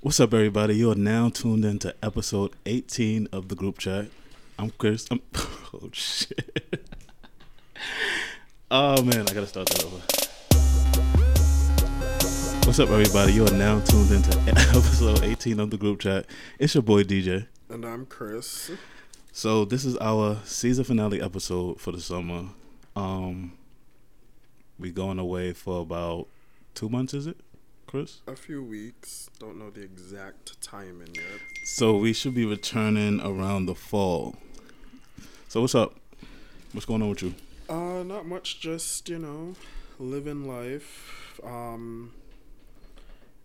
What's up, everybody? You are now tuned into episode 18 of the group chat. I'm Chris. I'm, oh, shit. Oh, man, I gotta start that over. What's up, everybody? You are now tuned into episode 18 of the group chat. It's your boy DJ. And I'm Chris. So, this is our season finale episode for the summer. Um, we going away for about two months, is it, Chris? A few weeks. Don't know the exact timing yet. So we should be returning around the fall. So what's up? What's going on with you? Uh, not much. Just you know, living life, um,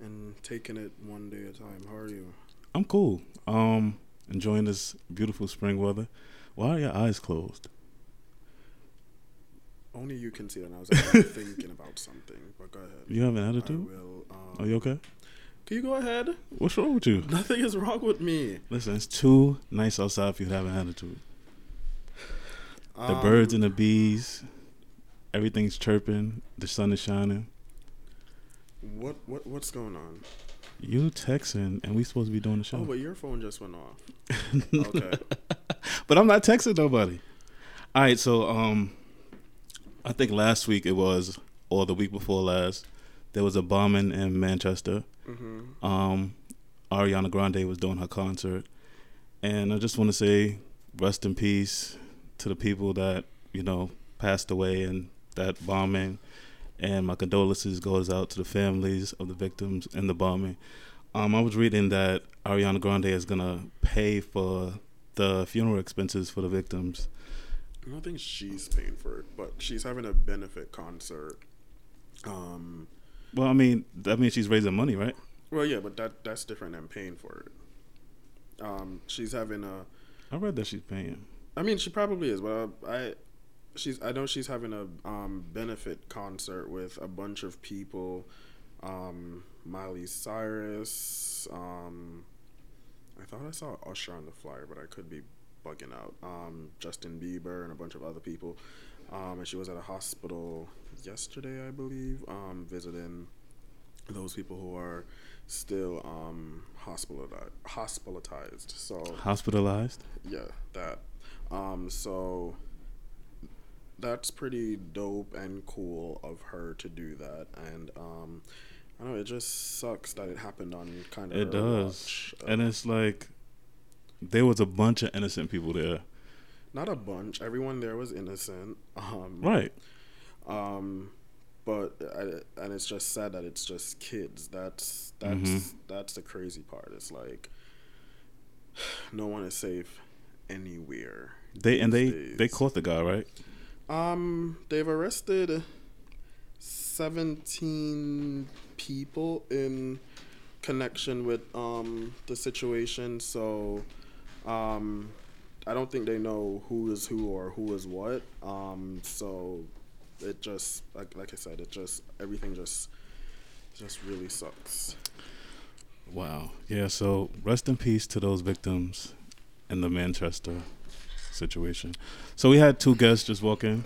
and taking it one day at a time. How are you? I'm cool. Um, enjoying this beautiful spring weather. Why are your eyes closed? Only you can see that. I was actually thinking about something, but go ahead. You have an I attitude? will. Um, Are you okay? Can you go ahead? What's wrong with you? Nothing is wrong with me. Listen, it's too nice outside for you to have an attitude. The Um, birds and the bees, everything's chirping. The sun is shining. What what what's going on? You texting, and we supposed to be doing the show. Oh, but your phone just went off. Okay. but I'm not texting nobody. All right, so um, I think last week it was, or the week before last, there was a bombing in Manchester. mm-hmm. Um, Ariana Grande was doing her concert, and I just want to say, rest in peace to the people that you know passed away in that bombing, and my condolences goes out to the families of the victims in the bombing. Um, I was reading that Ariana Grande is gonna pay for the funeral expenses for the victims. I don't think she's paying for it, but she's having a benefit concert. Um. Well, I mean, that means she's raising money, right? Well, yeah, but that that's different than paying for it. Um, she's having a. I read that she's paying. I mean, she probably is, but I, I she's. I know she's having a um, benefit concert with a bunch of people. Um, Miley Cyrus. Um, I thought I saw Usher on the flyer, but I could be bugging out. Um, Justin Bieber and a bunch of other people. Um, and she was at a hospital yesterday, I believe, um, visiting those people who are still um, hospitalized. Hospitalized. So Hospitalized. yeah, that. Um, so that's pretty dope and cool of her to do that, and um, I don't know it just sucks that it happened on kind of It does, and it's like there was a bunch of innocent people there. not a bunch. Everyone there was innocent. Um, Right. Um, but I, and it's just sad that it's just kids. That's that's Mhm. that's the crazy part. It's like no one is safe anywhere. They and they these they caught the guy, right? Um, they've arrested seventeen people in connection with um the situation. So, um, I don't think they know who is who or who is what. Um, so it just like like I said, it just everything just just really sucks. Wow. Yeah. So rest in peace to those victims in the Manchester situation. So we had two guests just walk in.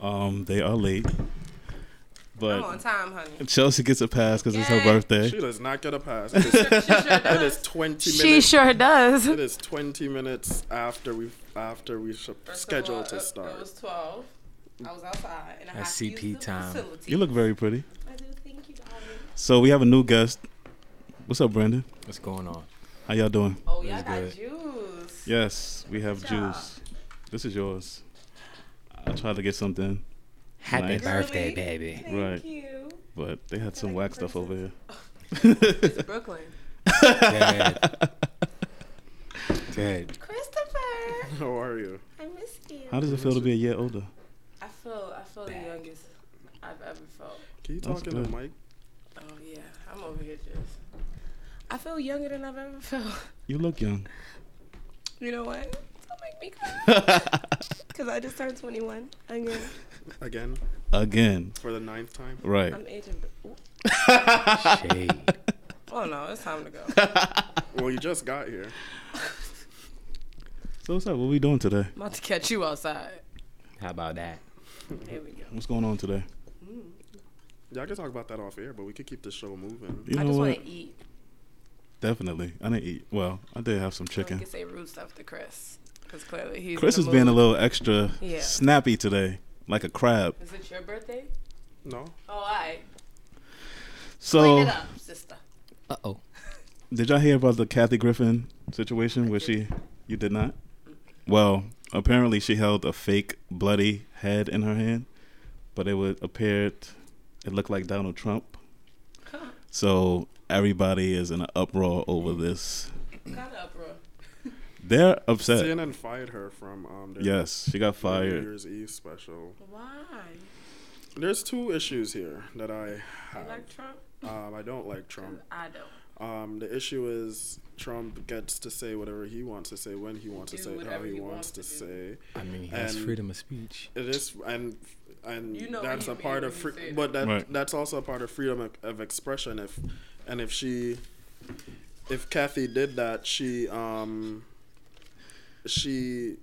Um, they are late, I'm on time, honey. Chelsea gets a pass because it's her birthday. She does not get a pass. It is, She sure it does. is twenty She minutes. sure does. It is twenty minutes after we after we sh- First of scheduled all, to start. It was 12. I was outside. And I That's had to CP use time. facility. You look very pretty. I do. Thank you, darling. So we have a new guest. What's up, Brandon? What's going on? How y'all doing? Oh, y'all got good. juice. Yes, we have juice. This is yours. I tried to get something, Happy Nice. birthday, Really? baby. Thank Right. you. but they had some Like whack stuff over here. It's Brooklyn. Good. Good. Christopher, How are you? I miss you. How does it feel to be a year older? I feel, I feel the youngest I've ever felt. Can you That's talk in the good. mic? Oh yeah, I'm over here just. I feel younger than I've ever felt. You look young. You know what? Don't make me cry. Cause I just turned 21 again. Again Again, for the ninth time. right? I'm aging. Ooh. Shade. Oh no, it's time to go. Well, you just got here. So what's up? What we doing today? I'm about to catch you outside. How about that? Here we go. What's going on today? Mm. Yeah, I can talk about that off air, but we could keep the show moving. You I just want to eat. definitely. I didn't eat. Well, I did have some You chicken. can say rude stuff to Chris. Because clearly he's. Chris is being a little extra Yeah. snappy today, like a crab. Is it your birthday? No. Oh, I. So, Clean it up, sister. Uh oh. did y'all hear about the Kathy Griffin situation where she? You did not. Well, apparently she held a fake bloody head in her hand, but it would appeared it looked like Donald Trump. So everybody is in an uproar over this. Kind of uproar. They're upset. CNN fired her from um. their Yes, she got fired. New fired. Year's Eve special. Why? There's two issues here that I You have. like Trump? Um, I don't like Trump. I don't. Um, the issue is Trump gets to say whatever he wants to say when he wants to say it, how whatever he, he wants, wants to, to say. I mean, he has freedom of speech. It is, and and You know that's a part of, free, but that Right. that's also a part of freedom of, of expression. If and if she, if Kathy did that, she um, she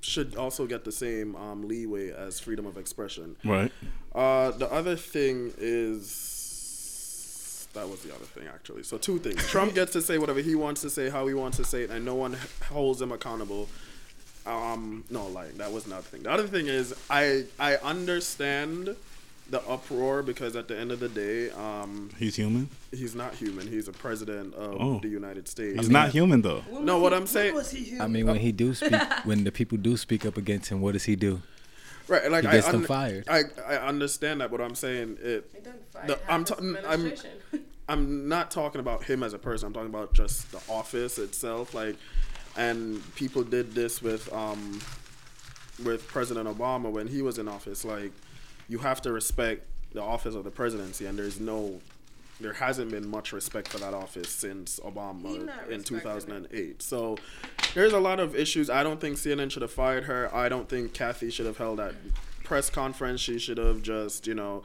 should also get the same um, leeway as freedom of expression. Right. Uh, the other thing is that was the other thing actually. So two things: Trump gets to say whatever he wants to say, how he wants to say it, and no one holds him accountable. Um, no, like that was not the thing. The other thing is I I understand the uproar because at the end of the day, um, He's human. he's not human. He's a president of Oh. the United States. He's not human though. When No, was what I'm saying- was he human? I mean, when he do speak, when the people do speak up against him, what does he do? right. Like He gets I them un- fired. I I understand that, but I'm saying it. He done fired The- I'm ta- I'm- I'm not talking about him as a person. I'm talking about just the office itself. Like, and people did this with um, with President Obama when he was in office. Like, you have to respect the office of the presidency, and there's no, there hasn't been much respect for that office since Obama in respecting 2008. So, there's a lot of issues. I don't think CNN should have fired her. I don't think Kathy should have held that press conference. She should have just, you know,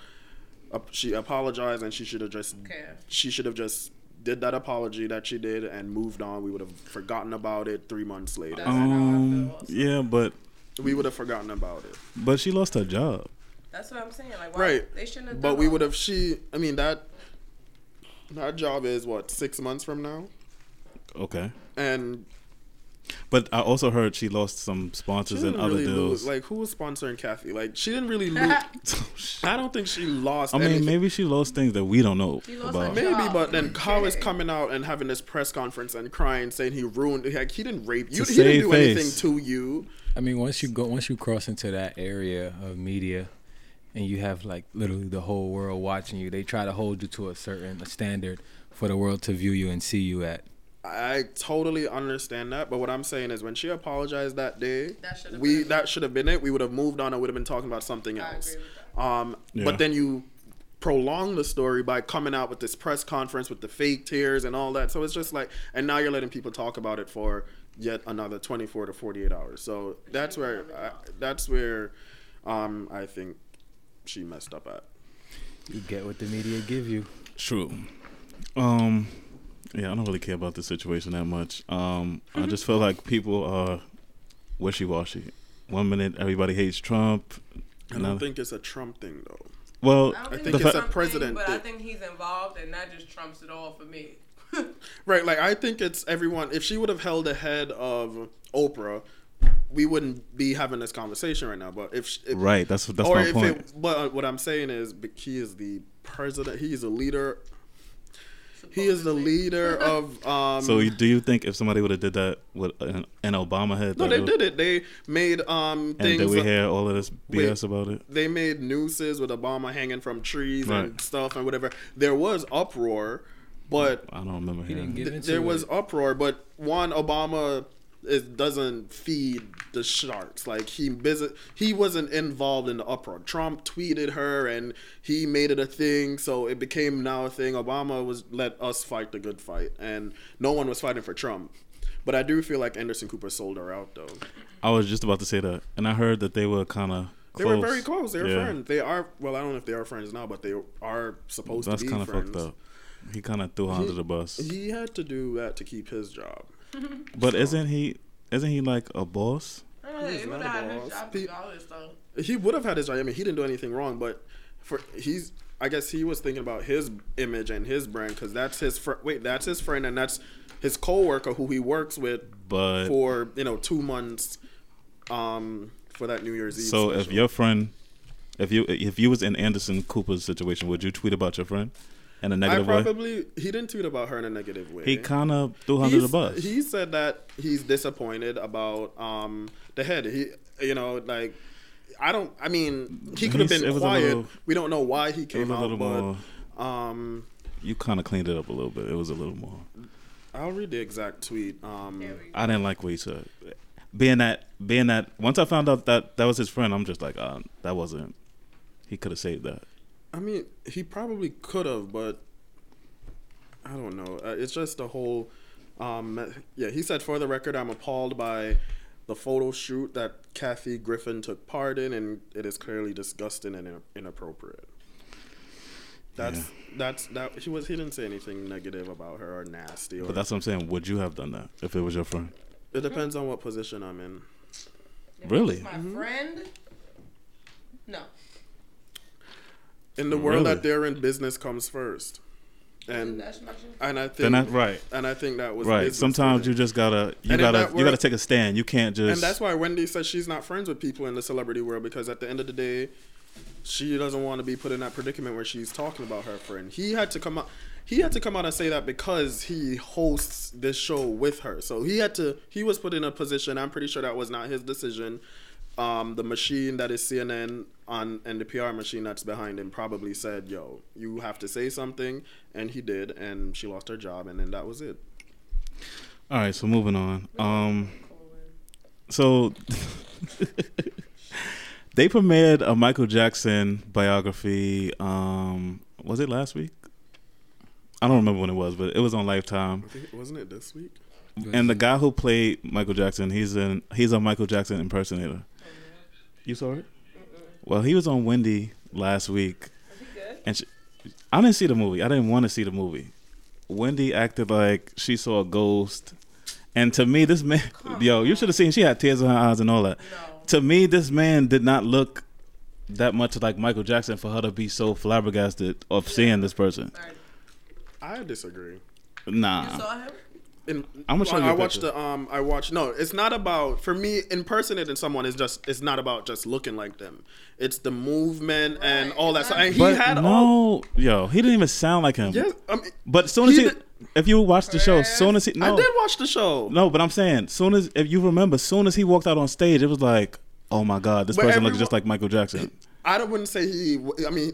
she apologized and she should have just Okay. she should have just did that apology that she did and moved on. We would have forgotten about it three months later. That's how I Um. Yeah, but we would have forgotten about it. but she lost her job. That's what I'm saying. Like, why? Right. They shouldn't have. But we would have she I mean that that job is what, six months from now? Okay. And But I also heard she lost some sponsors and other really deals. lose. Like who was sponsoring Kathy? Like she didn't really lose oh, I don't think she lost I mean, anything. maybe she lost things that we don't know She lost about. Maybe, but then Kyle is coming out and having this press conference and crying, saying he ruined. Like he didn't rape you. To He didn't do face. anything to you. I mean, once you go, once you cross into that area of media, and you have like literally the whole world watching you, they try to hold you to a certain standard for the world to view you and see you at. I totally understand that, but what I'm saying is, when she apologized that day, That should've we been- that should have been it. We would have moved on and would have been talking about something I else. agree with Um, Yeah. but then you prolong the story by coming out with this press conference with the fake tears and all that. So it's just like, and now you're letting people talk about it for yet another 24 to 48 hours. So that's where I, that's where um, I think she messed up at. You get what the media give you. True. Um, yeah, I don't really care about the situation that much. Um, I just feel like people are wishy washy. One minute everybody hates Trump. I don't think it's a Trump thing though. well, I don't I think, think it's it's a a Trump president thing, but I think he's involved, and that just trumps it all for me. Right, like I think it's everyone. If she would have held the head of Oprah, we wouldn't be having this conversation right now. But if, if right. That's that's or my if point. it, but uh, what I'm saying is, but he is the president. He is a leader. He is the leader of. Um, so, do you think if somebody would have did that with an, an Obama head, no, they would- did it. They made um Things And things. did we hear all of this Wait. BS about it? they made nooses with Obama hanging from trees and stuff and whatever. There was uproar, but I don't remember He hearing. didn't get it. into there it. was uproar, but one Obama it doesn't feed the sharks. Like he visit, he wasn't involved in the uproar. Trump tweeted her, and he made it a thing, so it became now a thing. Obama was let us fight the good fight, and no one was fighting for Trump. But I do feel like Anderson Cooper sold her out, though. I was just about to say that, and I heard that they were kind of. They were very close. They were Yeah. friends. They are well. I don't know if they are friends now, but they are supposed That's to be kind of friends. fucked up. He kind of threw her under the bus. He had to do that to keep his job. But isn't he? Isn't he like a boss? I don't know, He's he would have had his boss. job He- regardless, though. He would have had his. I mean, he didn't do anything wrong, but for he's I guess he was thinking about his image and his brand because that's his fr- wait, that's his friend and that's his coworker who he works with But for you know two months, um, for that New Year's Eve. so if your friend, if you if you was in Anderson Cooper's situation, would you tweet about your friend in a I negative way? probably he didn't tweet about her in a negative way. He kind of threw her under the bus. He said that he's disappointed about um the head. He you know like. I don't. I mean, he could have been quiet. little- we don't know why he it was came a out, little but more. um, You kind of cleaned it up a little bit. It was a little more. I'll read the exact tweet. Um, There we go. I didn't like what he said. Being that, being that, once I found out that that was his friend, I'm just like, uh, that wasn't. He could have saved that. I mean, he probably could have, but I don't know. Uh, it's just the whole. Um, yeah, he said, for the record, I'm appalled by the photo shoot that Kathy Griffin took part in, and it is clearly disgusting and inappropriate. That's that's that. He was. He didn't say anything negative about her or nasty. Or, But that's what I'm saying. Would you have done that if it was your friend? it depends on what position I'm in. If Really? he's My friend. No. In the world Really? that they're in, business comes first, and That's my shit. and I think Then that right, and I think that was right. Sometimes for you just gotta, you And gotta, that you gotta take a stand. You can't just. And that's why Wendy says she's not friends with people in the celebrity world because at the end of the day, she doesn't want to be put in that predicament where she's talking about her friend. He had to come out. He had to come out and say that because he hosts this show with her. So he had to. He was put in a position. I'm pretty sure that was not his decision. Um, the machine that is CNN on and the PR machine that's behind him probably said, "Yo, you have to say something," and he did, and she lost her job, and then that was it. All right, so moving on. Um, so they premiered a Michael Jackson biography. Um, was it last week? I don't remember when it was, but it was on Lifetime. I wasn't it this week? And the guy who played Michael Jackson, he's an he's a Michael Jackson impersonator. You saw it? Well, he was on Wendy last week, good? and she, I didn't see the movie. I didn't want to see the movie. Wendy acted like she saw a ghost, and to me, this man, yo, you should have seen. She had tears in her eyes and all that. No. To me, this man did not look that much like Michael Jackson for her to be so flabbergasted of seeing this person. Sorry. I disagree. You Nah, saw him? In, I'ma show I, you a I watched the um. I watched no. It's not about for me impersonating someone is just. It's not about just looking like them. It's the movement and all that. stuff. And he but had no, all. yo, he didn't even sound like him. Yes, I mean, But soon as He he, did- if you watch the show, soon as he, no, I did watch the show. no, but I'm saying, soon as if you remember, soon as he walked out on stage, it was like, oh my god, this But person looks just like Michael Jackson. I don't wouldn't say he. I mean,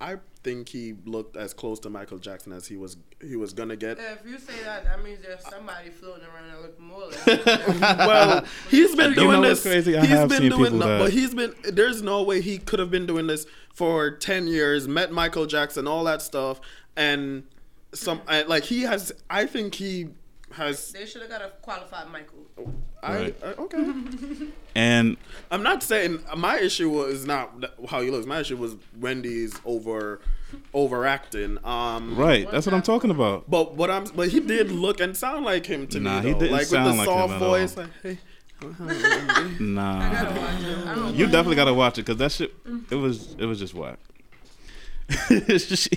I think he looked as close to Michael Jackson as he was. He was gonna get. If you say that, that means there's somebody floating around that look more like well, he's been You doing know this. what's crazy? I He's have been seen doing, people no, that- but he's been. There's no way he could have been doing this for ten years. Met Michael Jackson, all that stuff, and some like he has. I think he has. They should have got a qualified Michael. I, Right. I okay. And I'm not saying my issue was not how he looks. My issue was Wendy's over overacting. Um, right, that's what I'm talking about. But what I'm, but he did look and sound like him to Nah, me. he didn't like sound with the like him soft at all. voice, like hey. Nah, I gotta watch it. I don't you definitely gotta watch it because that shit, it was, it was just whack. she,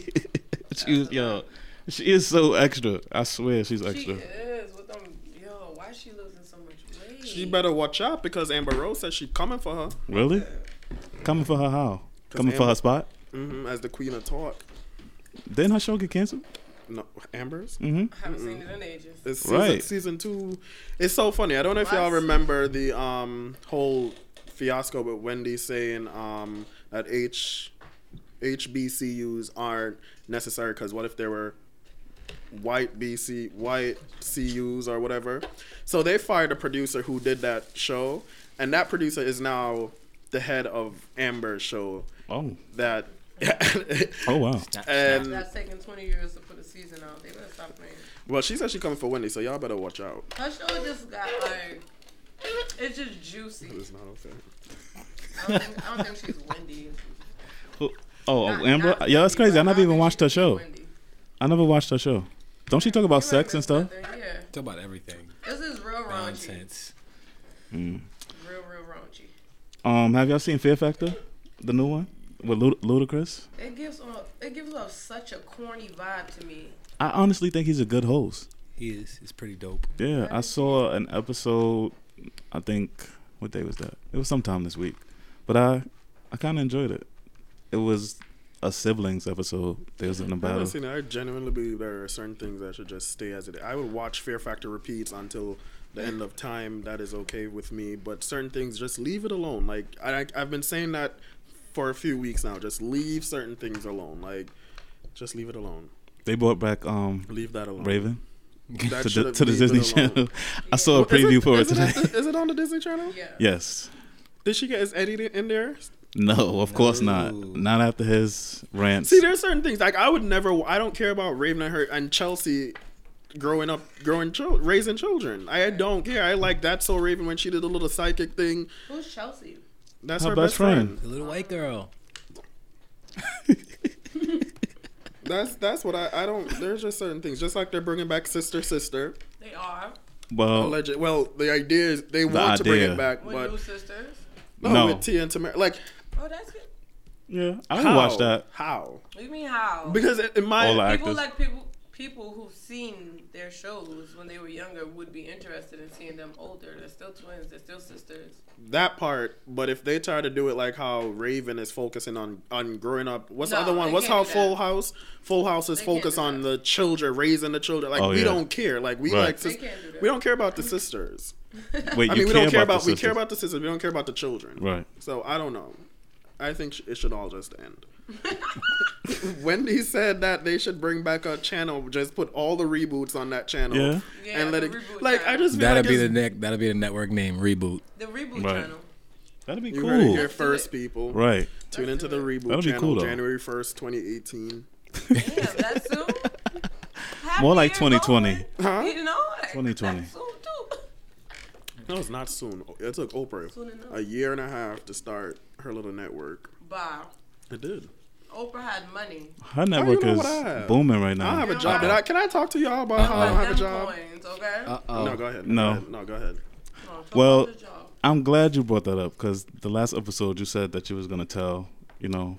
she was yo, she is so extra. I swear, she's extra. She extra. is with them. Yo, why is she losing so much weight? She better watch out because Amber Rose says she's coming for her Really? Coming for her how? 'Cause Coming for her spot? Mm-hmm, as the queen of talk. Didn't her show get canceled? No, Amber's. Mm-hmm. I haven't seen it in ages. It's season, Right. season two. It's so funny. I don't know if y'all remember the um whole fiasco with Wendy saying um that H HBCUs aren't necessary because what if there were white BC white CUs or whatever. So they fired a producer who did that show, and that producer is now the head of Amber's show. Oh, That oh wow. and That's taking 20 years to put a season out. They better stop playing. well, she said she coming for Wendy, so y'all better watch out. Her show just got like, it's just juicy. It's not okay. I don't think, I don't think she's Wendy. Oh, oh Not- Amber. not yeah, that's crazy. I never even watched her show. Wendy. I never watched her show. Don't she talk about You sex and stuff? miss Yeah. Talk about everything. This is real raunchy. Nonsense. Mm. Real, real raunchy. Um, have y'all seen Fear Factor, the new one? with Lud- Ludacris. It gives off it gives off such a corny vibe to me. I honestly think he's a good host. He is. It's pretty dope. Yeah, I saw an episode. I think what day was that? It was sometime this week, but I I kind of enjoyed it. It was a siblings episode. There's was in a I haven't seen it. I genuinely believe there are certain things that should just stay as it is. I would watch Fear Factor repeats until the end of time. That is okay with me. But certain things, just leave it alone. Like I, I've been saying that for a few weeks now. Just leave certain things alone. Like just leave it alone. They brought back um Leave that alone. Raven That to, the, to the Disney. Channel. I saw a Is it- preview for it today. at the- is it on the Disney Channel? Yeah. yes. Did she get is Eddie in there? No, of course not. No. Not after his rants. See, there's certain things like I would never. I don't care about Raven and her and Chelsea growing up, growing chil- raising children. I don't care. I like that so Raven when she did a little psychic thing. Who's Chelsea? That's Her her, best best friend. friend. The little white girl. That's that's what I. I don't. There's just certain things. Just like they're bringing back Sister Sister. They are. well, Alleged. Well, the idea is they want to bring it back, With but new sisters. no, No. with Tia and Tamera. Like Oh, that's good. yeah, I would how? watch that. How? What do you mean how? Because in my All people actors. like people people who've seen their shows when they were younger would be interested in seeing them older. They're still twins. They're still sisters. that part, but if they try to do it like how Raven is focusing on on growing up, what's the other one? What's how. Full House? Full House is They focused on the children, raising the children. Like Oh, we yeah. don't care. Like we Right. like They sis- can't do that. we don't care about the sisters. Wait, I you mean, we don't care about the we care about the sisters. We don't care about the children. right. So I don't know. I think it should all just end. Wendy said that they should bring back a channel. Just put all the reboots on that channel. Yeah. Yeah, and let it reboot like I just That'll like be the it's- neck. That'll be the network name. Reboot. The reboot Right. channel. That'd be You cool. heard it here first, it. people. Right. Tune Let's into the it. reboot That'd be cool, though. January first, twenty eighteen. Damn, that's soon. More like 2020. Huh? You know, 2020. That's soon too. No, it's not soon. It took Oprah Soon a year and a half to start her little network. Wow. It did. Oprah had money. Her network know is what I have? booming right now. don't have a job. Did I, can I talk to y'all about how I don't have a job? Coins, okay? Uh No, oh. go ahead. No. Go ahead. No, go ahead. No, Well- about the job. I'm glad you brought that up because the last episode you said that you was gonna tell, you know,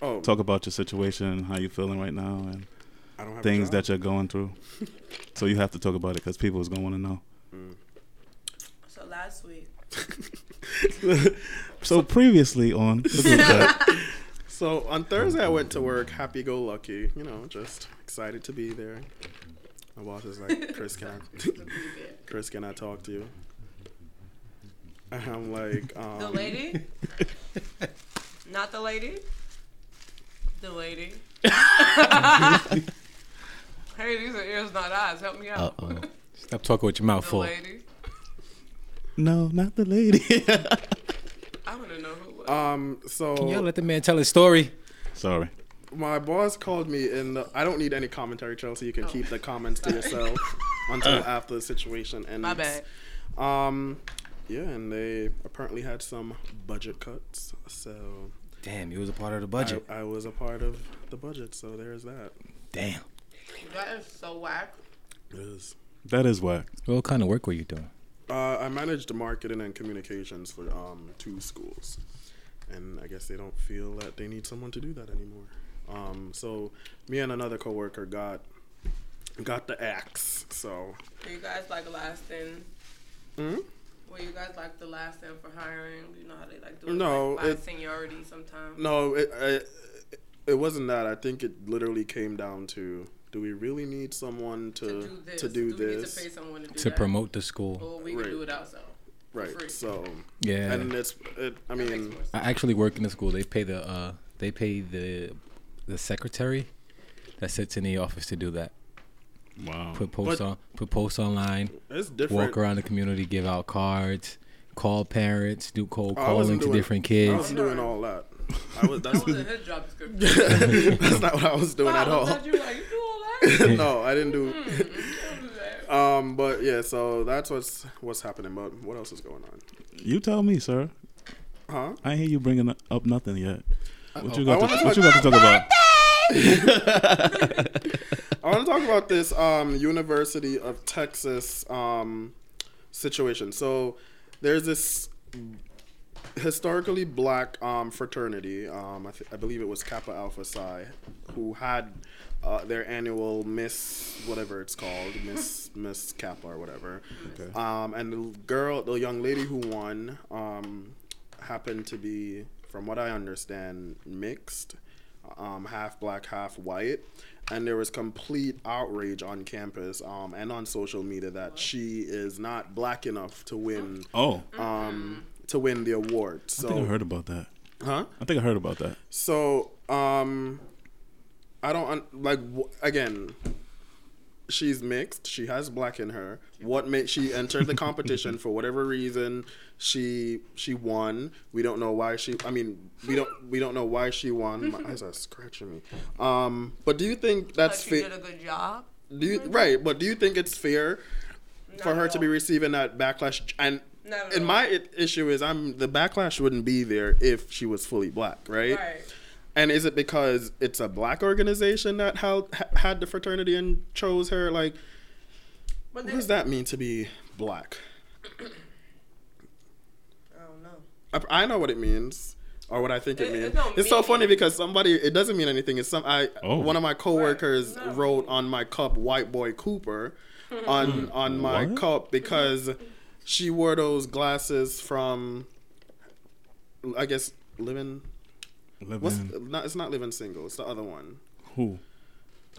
Oh, talk about your situation, how you feeling right now, and I don't have things that you're going through. so you have to talk about it because people is gonna want to know. So last week, So previously on the group chat, So on Thursday, I went to work, happy go lucky, you know, just excited to be there. My boss is like, Chris, can I, Chris, can I talk to you? And I'm like, um, the lady, not the lady, the lady. hey, these are ears, not eyes. Help me out. oh. Stop talking with your mouth The full. lady. No, not the lady. I want to know who. Um, so Can y'all let the man tell his story? Sorry. my boss called me, and I don't need any commentary, Chelsea. You can Oh. keep the comments to yourself until after the situation ends. My bad. Um, yeah, and they apparently had some budget cuts, so Damn, you was a part of the budget. I, I was a part of the budget. So there's that. Damn. That is so whack. It is. That is whack. What kind of work were you doing? Uh, I managed marketing and communications for um, two schools, and I guess they don't feel that they need someone to do that anymore. Um, so me and another coworker got got the axe. So Were you guys like last in? Mhm. Were you guys like the last in for hiring? You know how they like do it No, like, by it- seniority sometimes. no, it, it it wasn't that. I think it literally came down to: Do we really need someone to to do this. to do we need to pay someone to do To that? promote the school. Or we Right. can do it ourselves. for free. right. So Yeah. and it's it. I mean. I actually work in the school. They pay the uh they pay the the secretary that sits in the office to do that. Wow. Put posts But- on put posts online, it's different. walk around the community, give out cards, call parents, do cold Oh, I calling wasn't to doing- different I kids. wasn't doing all that. I was. That's, That wasn't his job description. that's not what I was doing Wow, at I all. Thought you were like, you do all that? no, I didn't do. Hmm, you don't do that. Um, but yeah, so that's what's what's happening. But what else is going on? You tell me, sir. Huh? I ain't hear you bringing up nothing yet. What you got? wanna what talk- you got to talk about? I want to talk about this um, University of Texas um, situation. So there's this. historically black um, fraternity. Um, I, th- I believe it was Kappa Alpha Psi, who had uh, their annual Miss whatever it's called, Miss Miss Kappa or whatever. Okay. Um, and the girl, the young lady who won, um, happened to be, from what I understand, mixed, um, half black, half white. And there was complete outrage on campus um, and on social media that she is not black enough to win Oh, um, to win the award. I think I heard about that. huh? I think I heard about that. So, um, I don't un- like w- again. She's mixed. She has black in her. What made she entered the competition for whatever reason? She she won. We don't know why she. I mean, we don't we don't know why she won. My eyes are scratching me. Um, but do you think that's fair? did a good job. Do you right? But do you think it's fair for her to be receiving that backlash? And Not and my issue is, I'm the backlash wouldn't be there if she was fully black, right? Right. And is it because it's a black organization that held, ha- had the fraternity and chose her? Like, But what does that mean to be black? I don't know. I, I know what it means, or what I think it, It- it means. don't It's so mean- funny because somebody it doesn't mean anything. It's some I Oh. one of my coworkers No. wrote on my cup "White Boy Cooper" on hmm. on my What? cup because she wore those glasses from I guess living. What's Living not? It's not living single. It's the other one. who?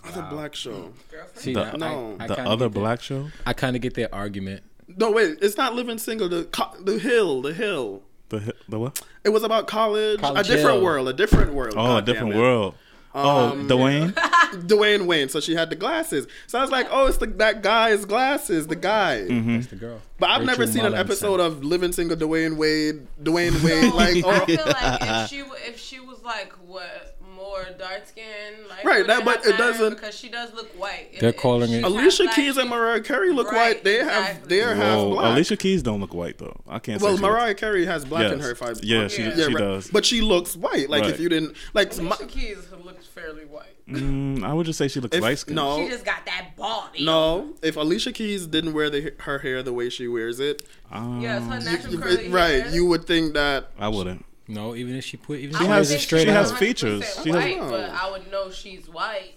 Other black show. See, The- No. I, I The other get that- black show? I kind of get their argument. No, wait. It's not living single. The the hill. The hill. The the what? It was about college. College a different Hill. world. A different world. Oh, a God damn different it. world. Oh, Um, Dwayne. Dwayne Wayne. So she had the glasses. So I was like, oh, it's the that guy's glasses, the guy. Mm-hmm. That's the girl. But I've never Rachel seen an Mullinsson. episode of Living Single Dwayne Wade. Dwayne Wade. No, like, I oh, feel like if she if she was like what more dark skin, like Right, that- but it doesn't- because she does look white. They're if calling she it- Alicia Keys and Mariah Carey look Right, white. They have. exactly. They're half black. Alicia Keys don't look white though. I can't say. well, she Mariah looks- Carey has black in her. If I, Yeah, she- Yeah. she right. does. But she looks white. Like if you didn't like. Alicia my- Keys looks fairly white. Mm, I would just say she looks If- light skinned. no. She just got that body. No, if Alicia Keys didn't wear the, her hair the way she wears it, Um, Yes, her natural you- curly right, hair. you would think that. I wouldn't. No, even if she put, even if she has- has straight she she's has features. She white, has- but I would know she's white.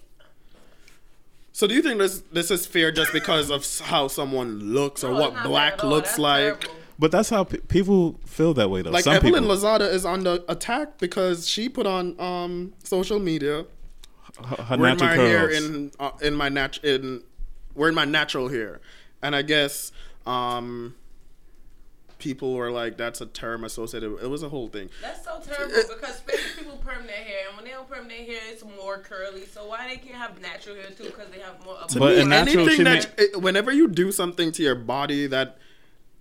So do you think this this is fair just because of how someone looks or No, what black all. looks That's like? terrible. But that's how pe- people feel that way though. Like Some Evelyn people, Lozada is on the attack because she put on um social media her, her wearing natural my curls. hair in uh, in my nat in wearing my natural hair, and I guess um people were like that's a term associated. With it was a whole thing. That's so terrible because Spanish people perm their hair, and when they don't perm their hair, it's more curly. So why they can't have natural hair too? Because they have more. To But me, natural, anything that it- whenever you do something to your body that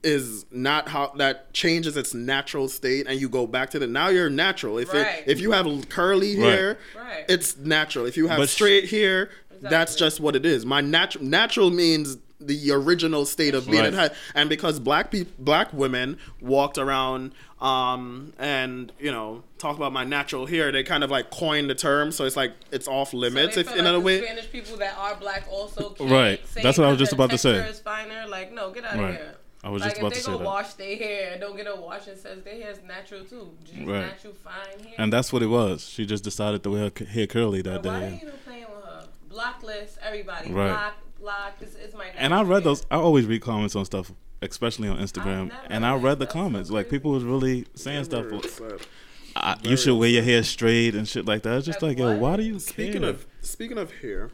is not how that changes its natural state and you go back to the now you're natural if Right. it if you have curly Right. hair Right. it's natural if you have But sh- straight hair that's just what it is my natural natural means the original state of being Right. It had- and because black people black women walked around um and you know talk about my natural hair they kind of like coined the term so it's like it's off limits so if they in like a way Spanish people that are black also can't Right. say That's what I was just about to say. texture Is finer. Like no, get out Right. of here. I was like just about to if to they say go wash their hair don't get a wash and says their hair's natural too. Just Right. natural fine hair. and that's what it was. She just decided to wear her hair curly that But why are day. you even playing with her? Blocklist, everybody. Right. Block, block. This is my. And I read hair. those. I always read comments on stuff, especially on Instagram. never And I read read the comments. Like people was really saying stuff. Like. I, you should wear your hair straight and shit like that. It's just Like like, yo, why do you Speaking care? of speaking of hair,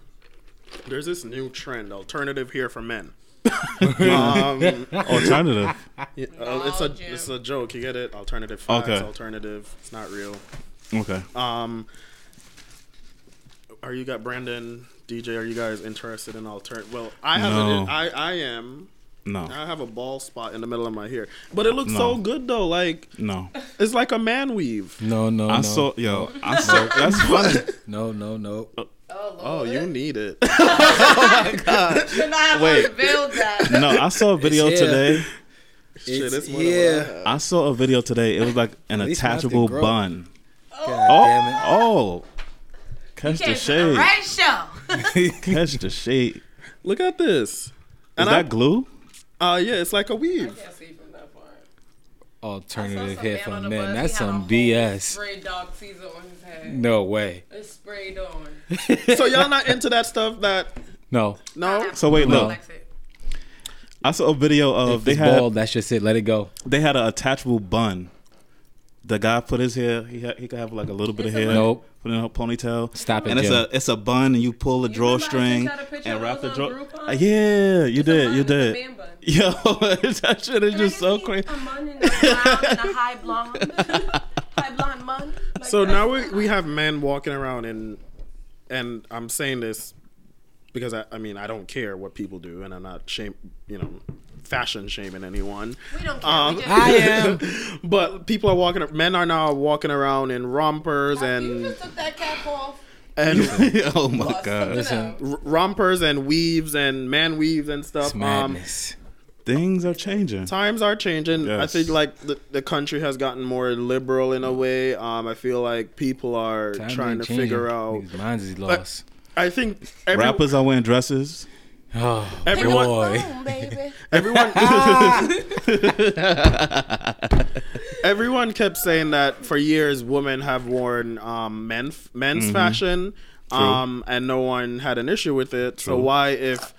there's this new trend: alternative hair for men. um, alternative. yeah, uh, it's a No, Jim. it's a joke. You get it? Alternative facts. Okay. Alternative. It's not real. Okay. Um, are you got Brandon DJ? Are you guys interested in alternative? Well, I have. No. An, I I am. No. I have a ball spot in the middle of my hair, but it looks No. so good though. Like No. it's like a man weave. No, no, I no. saw yo. I saw. That's funny. No, no, no. Oh, Oh, you need it. Oh my god. Should not have Wait. unveiled that. No, I saw a video It's today. Shit, It's- it's more than yeah. I. I saw a video today. It was like an At least mine's attachable bun. God Oh, damn it. oh. Catch the Came to the shade. right show. Catch the shade. Look at this. Is And that I- glue? Uh, yeah, it's like a I weave. can't see from that far. alternative I saw hair some for man on men. bus, That's he had a some whole BS. Dog Caesar on his head. No way. It's sprayed on. so y'all not into that stuff? That No. no. So wait, look. Alex. I saw a video of If they it's had bald, that's just it. Let it go. they had an attachable bun. The guy put his hair. He had, he could have like a little bit It's of hair. Nope. Put in a ponytail. Stop it, And it's Jim. a it's a bun, and you pull the You remember I drawstring sent y'all the and of wrap the draw. Uh, yeah, you It's a did, bun, you did. man bun. Yo, that shit is Can just so get crazy. A mun and a and a high blonde. high blonde mun. Like So that. now we we have men walking around and and I'm saying this because I, I mean I don't care what people do and I'm not shame you know fashion shaming anyone. we don't care. Um, we just, I am. But people are walking men are now walking around in rompers you and just took that cap off. and oh my Bust god, it Listen. out. r- rompers and weaves and man weaves and stuff. It's Um, madness. things are changing. times are changing. I think like the, the country has gotten more liberal in a way. Um, I feel like people are Times trying to changing. figure out. Niggas' minds is lost. I think every, Rappers are wearing dresses. Oh everyone- boy. Boom, everyone everyone kept saying that for years women have worn um, men men's Mm-hmm. fashion um, and no one had an issue with it. So why if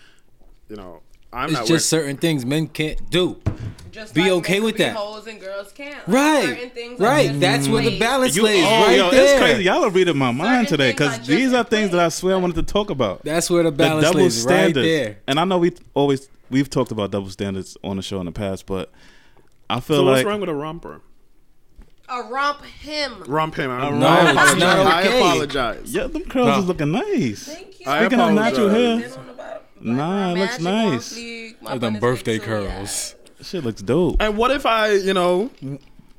you know I'm It's not just certain things men can't do. Just Be like okay with can that. Be hoes and girls can't. Like, Right. certain are Right. That's where the balance You, lays. oh, right yo, there. it's crazy. Y'all are reading my mind Certain today because these are in things that I swear I wanted to talk about. That's where the the balance double lays. Right there. And I know we always we've talked about double standards on the show in the past, but I feel So like what's wrong with a romper? A romp him. Romp him. I, No, I it's apologize. not I apologize. yeah, them curls No. is looking nice. Thank you. I Speaking of natural hair, Then on the bottom, Nah, it looks nice. fleek, my Like them birthday big yeah. curls. shit looks dope. And what if I, you know,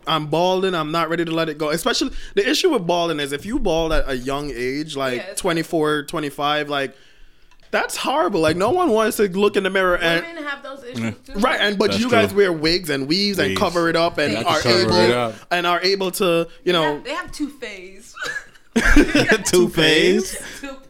I'm balding, I'm not ready to let it go. Especially the issue with balding is if you bald at a young age, like Yeah, 24, 25, like that's horrible. Like no one wants to look in the mirror and Women have those issues too. right and but That's you guys true. wear wigs and weaves and cover it up and are able and are able to, you They know, have, they have two phase. Two phase, two phase.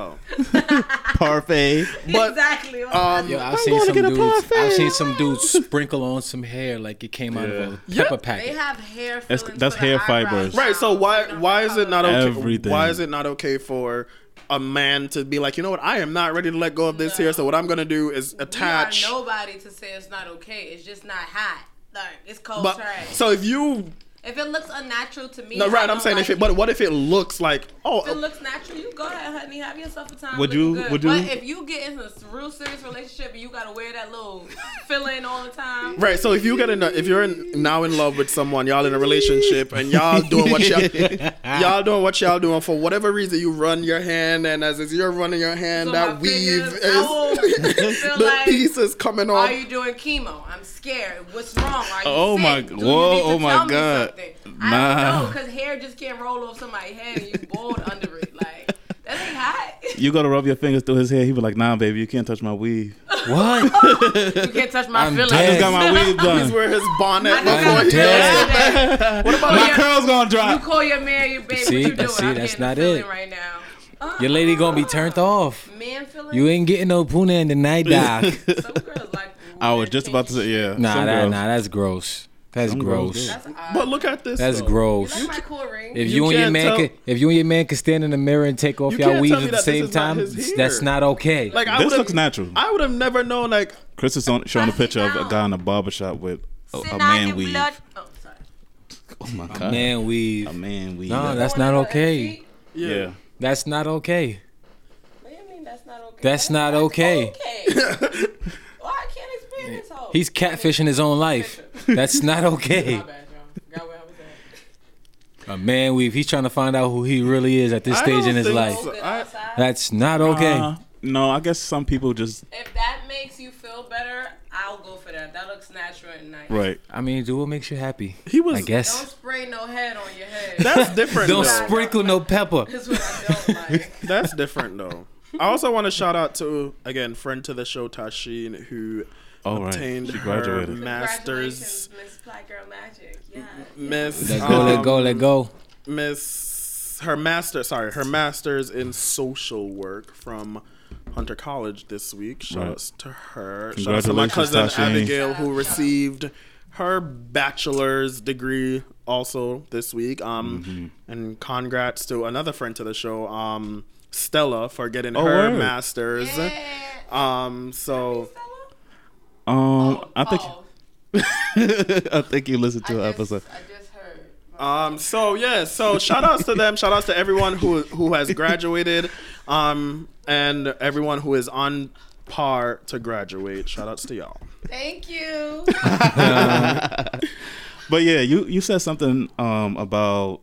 Oh. parfait. But exactly. um Yo, I've I'm seen gonna some get a dudes. parfait. I've seen some dudes sprinkle on some hair like it came out of a Yeah. pepper they have hair That's- that's hair fibers. Right. So why why is it not okay? Everything. Why is it not okay for a man to be like, you know what? I am not ready to let go of this No. here. So what I'm gonna do is We attach. nobody to say it's not okay. It's just not hot. Like it's cold But trash. so if you if it looks unnatural to me, no right, I'm saying like if it, but what if it looks like oh If it oh. looks natural, you go ahead, honey. Have yourself a time. Would you- Good. would you- But if you get in a real serious relationship and you gotta wear that little fill in all the time, right? So if you get in, a, if you're in, now in love with someone, y'all in a relationship, and y'all doing what y'all y'all doing what y'all doing for whatever reason, you run your hand, and as as you're running your hand, So that my weave fingers- is I will feel the like, piece is coming off. Are you doing chemo? I'm scared. What's wrong? Are you Oh sick? my- Do whoa, you need to oh my God. Something? Nah. I don't know because hair just can't roll off somebody's head and you bald under it. Like that ain't hot. You gotta rub your fingers through his hair. He be like, "Nah, baby, you can't touch my weave. what? you can't touch my I'm feelings. I just got my weave He's done. wearing his bonnet I before he to does tell it. you that. What about My your- curls gonna dry. You call your man your baby. See, what you doing? see, I'm that's not it. right now. Uh, Your lady gonna be turned off. Man feeling. You ain't getting no puna in the night, doc. Some girls like. I was just about to say, yeah. Nah, some that, nah, that's gross. That's Some girls gross. That's odd. But look at this. That's though. Gross. like my cool ring? If You you, and your man tell- could, if you and your man could stand in the mirror and take off You your can't weaves at the same is not time, that's not okay. Like I This looks natural. I would have never known. Like Chris is on, showing a picture of a guy in a barbershop with a, a man your weave. blood- Oh, sorry. Oh my god, A man weave. a man weave. No, that's not okay. sheet? yeah. That's not okay. What do you mean that's not okay? That's not okay. okay. well, I can't experience all. He's catfishing his own life. That's not okay. My bad, y'all. Got where I was at. A man weave. He's trying to find out who he really is at this I stage in his life. so. I- That's not okay. Uh, no, I guess some people just if that makes you feel better, I'll go for that. That looks natural and nice. right. I mean, do what makes you happy. he was. I guess. Don't spray no head on your head. That's different. Don't though. sprinkle no pepper. That's what I don't like. That's different though. I also want to shout out to again friend to the show Tashin who Oh right, obtained she her graduated. masters. Miss Black Girl Magic. Yeah. Miss Let go, let go, um, let go. Miss her master sorry her masters in social work from Hunter College this week. Shout Right. outs to her. Shout out to my Congratulations, cousin Tashin. Abigail who received her bachelor's degree also this week. Um, Mm-hmm. and congrats to another friend to the show, um, Stella, for getting Oh, her word. master's. Um, so Um, Oh, I think. I think you listened to I an just, episode. I just heard. Um. So yeah. So shout outs to them. Shout outs to everyone who who has graduated, um, and everyone who is on par to graduate. Shout outs to y'all. Thank you. But yeah, you you said something um about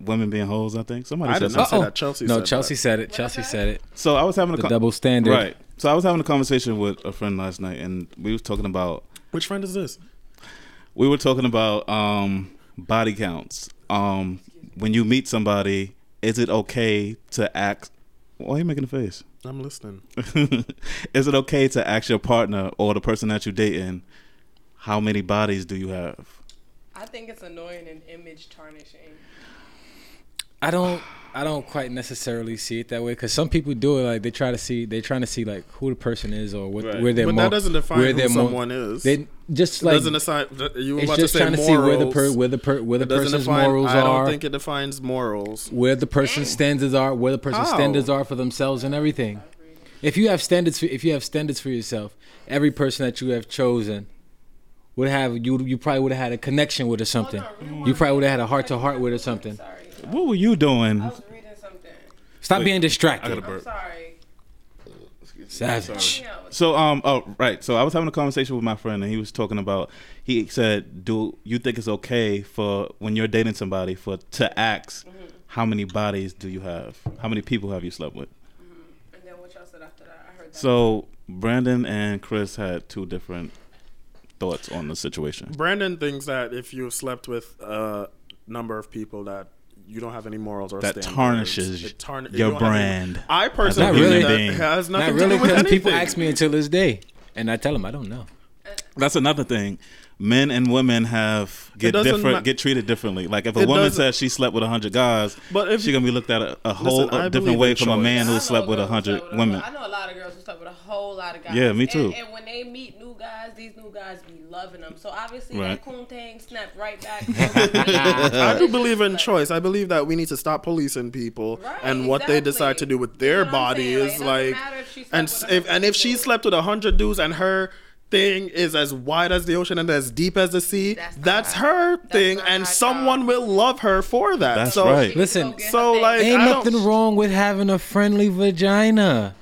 women being hoes. I think somebody I said did not say that. Chelsea. No, said Chelsea That. said it. Chelsea said? said it. So I was having a The con- double standard. right. So I was having a conversation with a friend last night, and we was talking about Which friend is this? we were talking about um body counts. Um, when you meet somebody, is it okay to act? Why are you making a face? I'm listening. is it okay to ask your partner or the person that you're dating how many bodies do you have? I think it's annoying and image tarnishing. I don't. I don't quite necessarily see it that way because some people do it like they try to see they're trying to see like who the person is or what Right. where they're But more, that doesn't define where who they're someone is. They just It like doesn't assign. You were it's about just to say trying to see where the per, where the per, where the person's define- morals are. I don't are, think it defines morals. where the person's standards are, where the person's How? standards are for themselves and everything. If you have standards, for, if you have standards for yourself, every person that you have chosen would have you. You probably would have had a connection with or something. You probably would have had a heart to heart with or something. Sorry. What were you doing? I was reading something. Stop Wait, being I distracted. gotta I'm sorry. Savage. So um oh right so I was having a conversation with my friend and he was talking about he said do you think it's okay for when you're dating somebody for to ask how many bodies do you have how many people have you slept with and then what y'all said after that? I heard that. so Brandon and Chris had two different thoughts on the situation Brandon thinks that if you've slept with a number of people that you don't have any morals or standards. That standards. tarnishes It tarn- your don't any- brand I personally Not really. that Being. has nothing Not to do with because people ask me until this day, and I tell them I don't know. that's another thing men and women have get different ma- get treated differently like if a woman says she slept with a hundred guys But if she gonna be looked at a, a whole Listen, I a different way in from a man who slept with a hundred women I know a lot of girls who slept with a whole lot of guys. Yeah, me too. And, when they meet new guys, these new guys be loving them. So obviously Right. that coon thing snapped right back. I do believe in choice. I believe that we need to stop policing people Right, and what they decide to do with You their know what saying? bodies. Like, Like, matter if she slept and with s- a if and if she slept with a hundred dudes and her thing is as wide as the ocean and as deep as the sea, That's that's, not her That's thing, not and her someone job. will love her for that. That's so, right. Listen, So, like, Ain't nothing wrong with having a friendly vagina.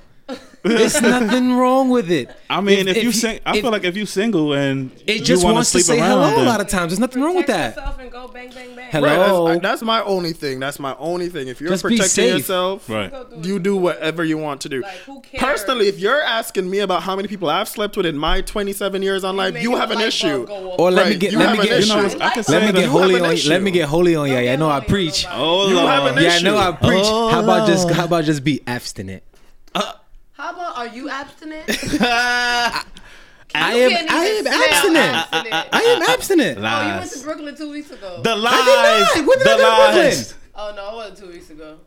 There's nothing wrong with it. I mean, if, If- you sing, I if- feel like if you single and It just wanna wants to sleep say around, hello a lot of times. There's nothing wrong with that. go bang bang bang. Hello. Right, that's, that's my only thing. That's my only thing. If you're Just protecting yourself, Right. Go do what you do whatever you want to do. Like, who cares? Personally, if you're asking me about how many people I've slept with in my 27 years on life, you have an issue. bulb go off. Or let me Right, get you let me get. You know, I can let me get holy on issue. let me get holy on you. Don't I know I preach. Oh, You have Lord. an Yeah, I know I preach. Oh, How about just oh. how about just be abstinent? Uh, How about are you abstinent? I You am can't I even am abstinent. abstinent. I am abstinent. Oh, you went to Brooklyn two weeks ago. The lies. I did not. When did the I go to Brooklyn? oh no, it wasn't two weeks ago.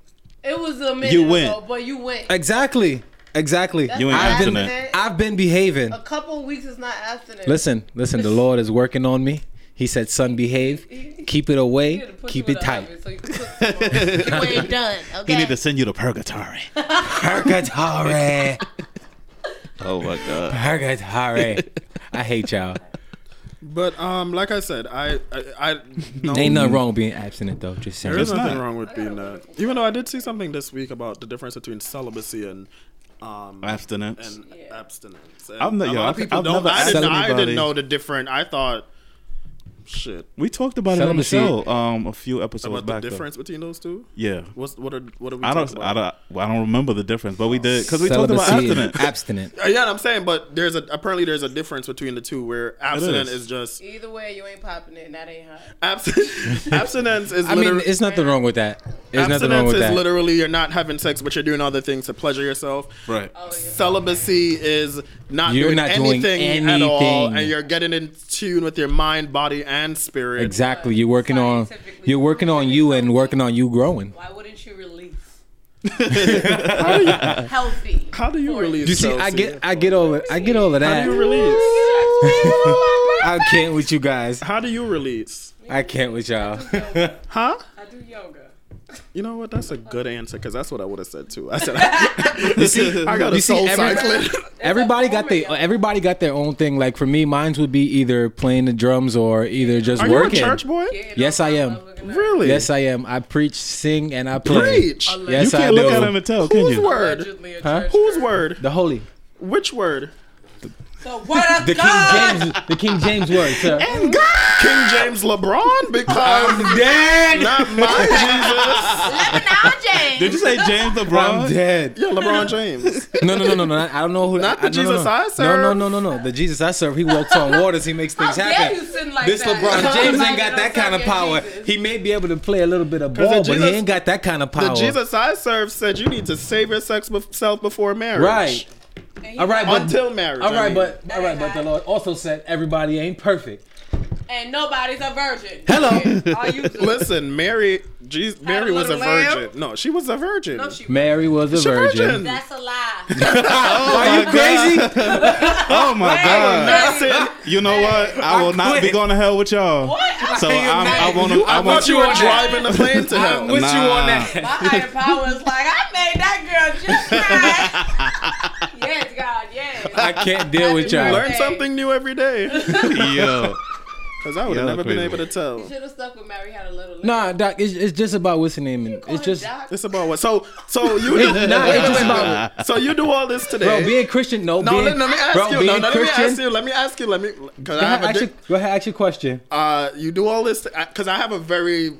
It was a minute You went. ago, but you went. Exactly. Exactly. That's You ain't not I've been abstinent. I've been behaving. A couple weeks is not abstinent. Listen, listen, the Lord is working on me. He said, son, behave. Keep it away. had to put Keep it tight. so you can put some on. You ain't done. Okay. He need to send you to purgatory. Purgatory. oh my god. Purgatory. I hate y'all. But um, like I said, I I, I no, Ain't nothing wrong with being abstinent though. Just saying. There is nothing not. wrong with being that. Even though I did see something this week about the difference between celibacy and um Abstinence. and Yeah. abstinence. I've And ne- a yo, lot of I've- people I've don't. never I didn't, I didn't know the different. I thought, shit, We talked about it on the show um a few episodes about the back. though. difference between those two. Yeah. What's what are what are we I talking don't, I don't, I don't remember the difference, but we did because we talked about Celibacy and abstinence. abstinent. Uh, yeah, I'm saying, but there's a apparently there's a difference between the two where abstinence is. is. just Either way, you ain't popping it, and that ain't hot. abs- abstinence is. I mean, it's nothing wrong with that. There's nothing wrong abstinence with is that. literally you're not having sex, but you're doing other things to pleasure yourself. Right. Oh, yeah. Celibacy is not You're doing, not doing anything, at all, and you're getting in tune with your mind, body, and spirit. Exactly. You're working on you're working on you and working on you growing. Why wouldn't you release? Healthy. How do you for release? You see, I get I get all of, I get all of that. How do you release? I can't with you guys. How do you release? I can't with y'all. Huh? I do yoga. You know what? That's a good answer because that's what I would have said too. I said I got a you see, soul every- cycling. everybody got their everybody got their own thing. Like for me, mine would be either playing the drums or either just Are you a working. church boy? Yeah, Yes, I am. problem looking at- Really? Yes, I am. I preach, sing, and I play. Preach. Yes, you can't do. look at him and tell, can Whose you? word? Huh? Whose word? The holy, Which word? So what a the King James, the King James word, sir. King James LeBron? Because dead. not my Jesus. LeBron James. Did you say James I'm LeBron? dead. Yeah, LeBron James. No, no, no, no, no. I don't know who. Not the I, no, no, Jesus no. I serve. no, no, no, no. No. The Jesus I serve, he walks on waters. He makes things dare happen. you like This that? LeBron James ain't got that kind of power. Jesus. He may be able to play a little bit of 'Cause ball, the but he ain't got that kind of power. The. Jesus I serve said you need to save sex yourself before marriage. Right. And he All right, but Until marriage. All right, I mean. but all right, but the Lord also said everybody ain't perfect. and nobody's a virgin. Hello. Are you? Listen, Mary, Jesus, Mary was a lamb? virgin. No, she was a virgin. No, she. Mary was a She virgin. virgin. That's a lie. oh, Are you crazy? Oh my God! Listen, oh You know what? I will not be going to hell with y'all. What? So I'm, I want to. I I want you were on driving the plane to I'm hell. with you on that. My higher power is like, I made that girl just cry. yes, God, yes. I can't deal with You y'all. Learn something new every day. Yo. Because I would have Yeah, never been able to tell. You Should have stuck with Mary had a little. Nah, Doc, it's, it's just about what's the name. It's just, It's about what? So, so you, it's, nah, it's just about, so you do all this today. bro, being Christian. No, no, being, let, let me ask bro, you. No, no, let me ask you. Let me ask you. Let me. Because Go I ahead, a. ask Di- your, go ahead, ask your question. uh, you do all this because I have a very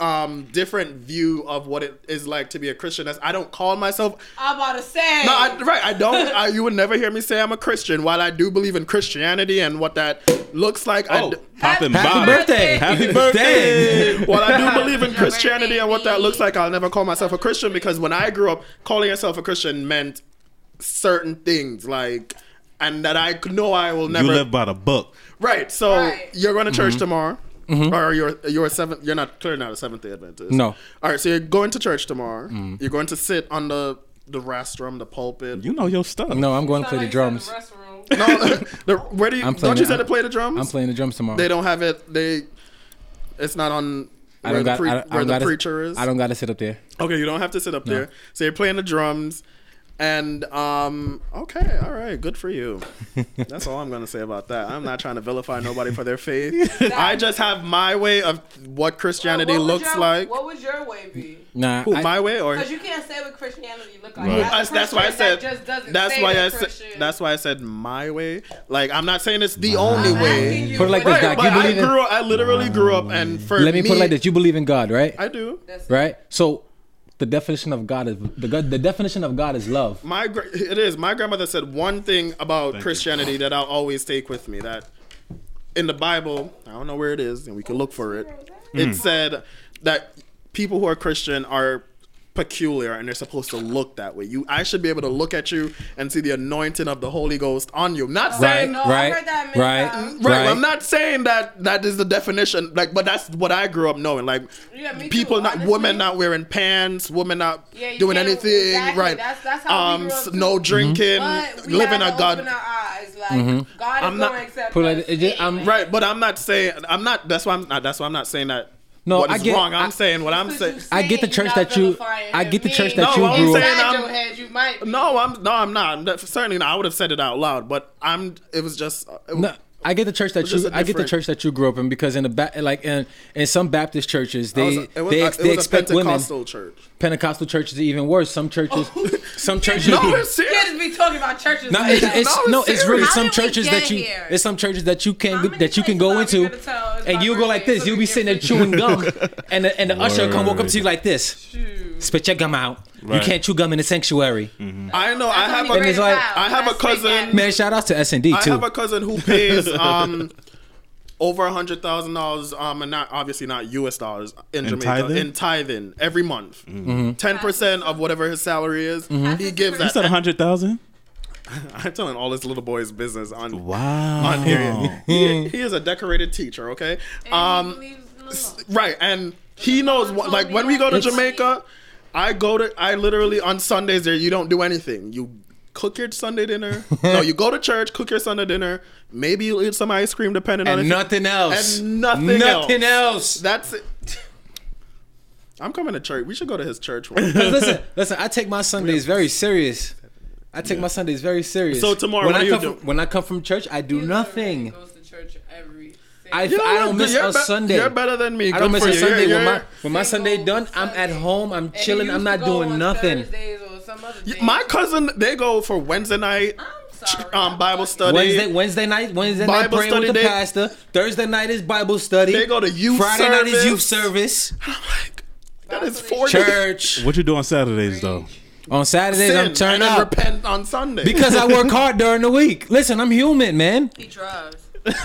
um different view of what it is like to be a Christian. As I don't call myself. I'm about to say. No, I, right. I don't. I, you would never hear me say I'm a Christian. While I do believe in Christianity and what that looks like, I Oh, d- popping Happy bottles. birthday. Happy birthday. While I do believe in Christianity and what that looks like, I'll never call myself a Christian because when I grew up, calling yourself a Christian meant certain things, like, and that I know I will never. You live by the book. right. So Right. you're going to church Mm-hmm. tomorrow. Or you're you're a seventh. You're not clearly not a Seventh Day Adventist. No. All right. So you're going to church tomorrow. Mm-hmm. You're going to sit on the the rostrum, the pulpit. You know your stuff. No, I'm going to play the like you said drums. the no, the, where do you? I'm Don't you it- say to play the drums? I'm playing the drums tomorrow. They don't have it. They. It's not on. I Where don't the, got. pre- I, don't- I don't the gotta, preacher is. I don't got to sit up there. Okay, you don't have to sit up there. So you're playing the drums, and um, okay, all right, good for you. That's all I'm gonna say about that. I'm not trying to vilify nobody for their faith. I just have my way of what Christianity What looks your- like. What would your way be? Nah, Who, I- my way or? Because you can't say what Christianity look like. Right. That's, That's, that's why I Christian said. that just doesn't That's say why I said. That's why I said my way. Like I'm not saying it's the only I'm way. you Put it like this, your Doc. But You I believe in- grew up. I literally grew up, and for let me put it like this: you believe in God, right? I do. That's right. So, the definition of God is the the definition of God is love. My gra- it is. My grandmother said one thing about Thank you. Christianity that I'll always take with me. That in the Bible, I don't know where it is, and we can look for it. It hmm. said that people who are Christian are peculiar and they're supposed to look that way. You, I should be able to look at you and see the anointing of the Holy Ghost on you. Not saying no, right, I heard that right. Right, Right. I'm not saying that that is the definition. Like, but that's what I grew up knowing. Like, Yeah, people too, not, honestly. women not wearing pants, women not Yeah, doing anything. exactly. Right. That's- that's how we um, grew up s- too. no drinking, But we living a God. open our eyes. God is I'm going not- to accept Put it us it just- I'm- Right, but I'm not saying I'm not. That's why I'm not. That's why I'm not saying that. No, what I get, wrong. I'm I- saying what I'm saying. I get the church that you- I get the Me church that you you I'm inside saying your I'm- head, you might be. No, I'm no, I'm not. I'm def- certainly not. I would have said it out loud, but I'm. It was just. It, No, I get the church that you. a I get the church that you grew up in because in the back, like in in some Baptist churches, they was it was, they, a- ex- they was a expect women. Pentecostal church. Pentecostal churches are even worse. Some churches, oh. some churches. No, it's serious. Kids be talking about churches. No, it's, it's No, no, it's it's really. How some churches that you. here? It's some churches that you can that you can go into, gonna tell is and my you go like this. You'll be sitting there chewing gum, and the, and the usher come walk up to you like this. Shoot. Spit your gum out. You can't chew gum in the sanctuary. I know. I have a. And it's like- I have a That's straight cousin- Man, shout out to S and D too. I have a cousin who pays um over a hundred thousand dollars um and not obviously not U.S. dollars in, In Jamaica tithing? in tithing every month. Mm-hmm. 10 percent of whatever his salary is, he gives You that. said a hundred thousand. I'm telling all this little boy's business on Wow. on here. He, he is a decorated teacher, okay? And Um, believes in the Lord. right, and he knows what. Like when we go to It's- Jamaica, I go to. I literally on Sundays there. You don't do anything. You cook your Sunday dinner. no, you go to church, cook your Sunday dinner. Maybe you eat some ice cream, depending on and you- nothing else. and nothing, Nothing else. else. That's it. I'm coming to church. We should go to his church one. 'Cause listen, listen. I take my Sundays very serious. I take my Sundays very serious. So tomorrow, when what I do you come do? From, when I come from church, I do He nothing. Goes to church every. I, single- I don't miss You're a be- Sunday. You're better than me. I don't Good miss a you. Sunday. You're- when my you're- when my Sunday Single done, I'm at Sunday. home. I'm And chilling. used I'm to not go doing on nothing. Thursdays or some other days. My cousin, they go for Wednesday night I'm sorry. um, Bible study. Wednesday, Wednesday night, Wednesday night Bible praying study, with the they- pastor. Thursday night is Bible study. They go to youth Friday night is youth service. service. I'm like, that is Bible four. Church What you do on Saturdays though? on Saturdays. I'm Sin, turned then up repent on Sunday because I work hard during the week. Listen, I'm human, man. He tries.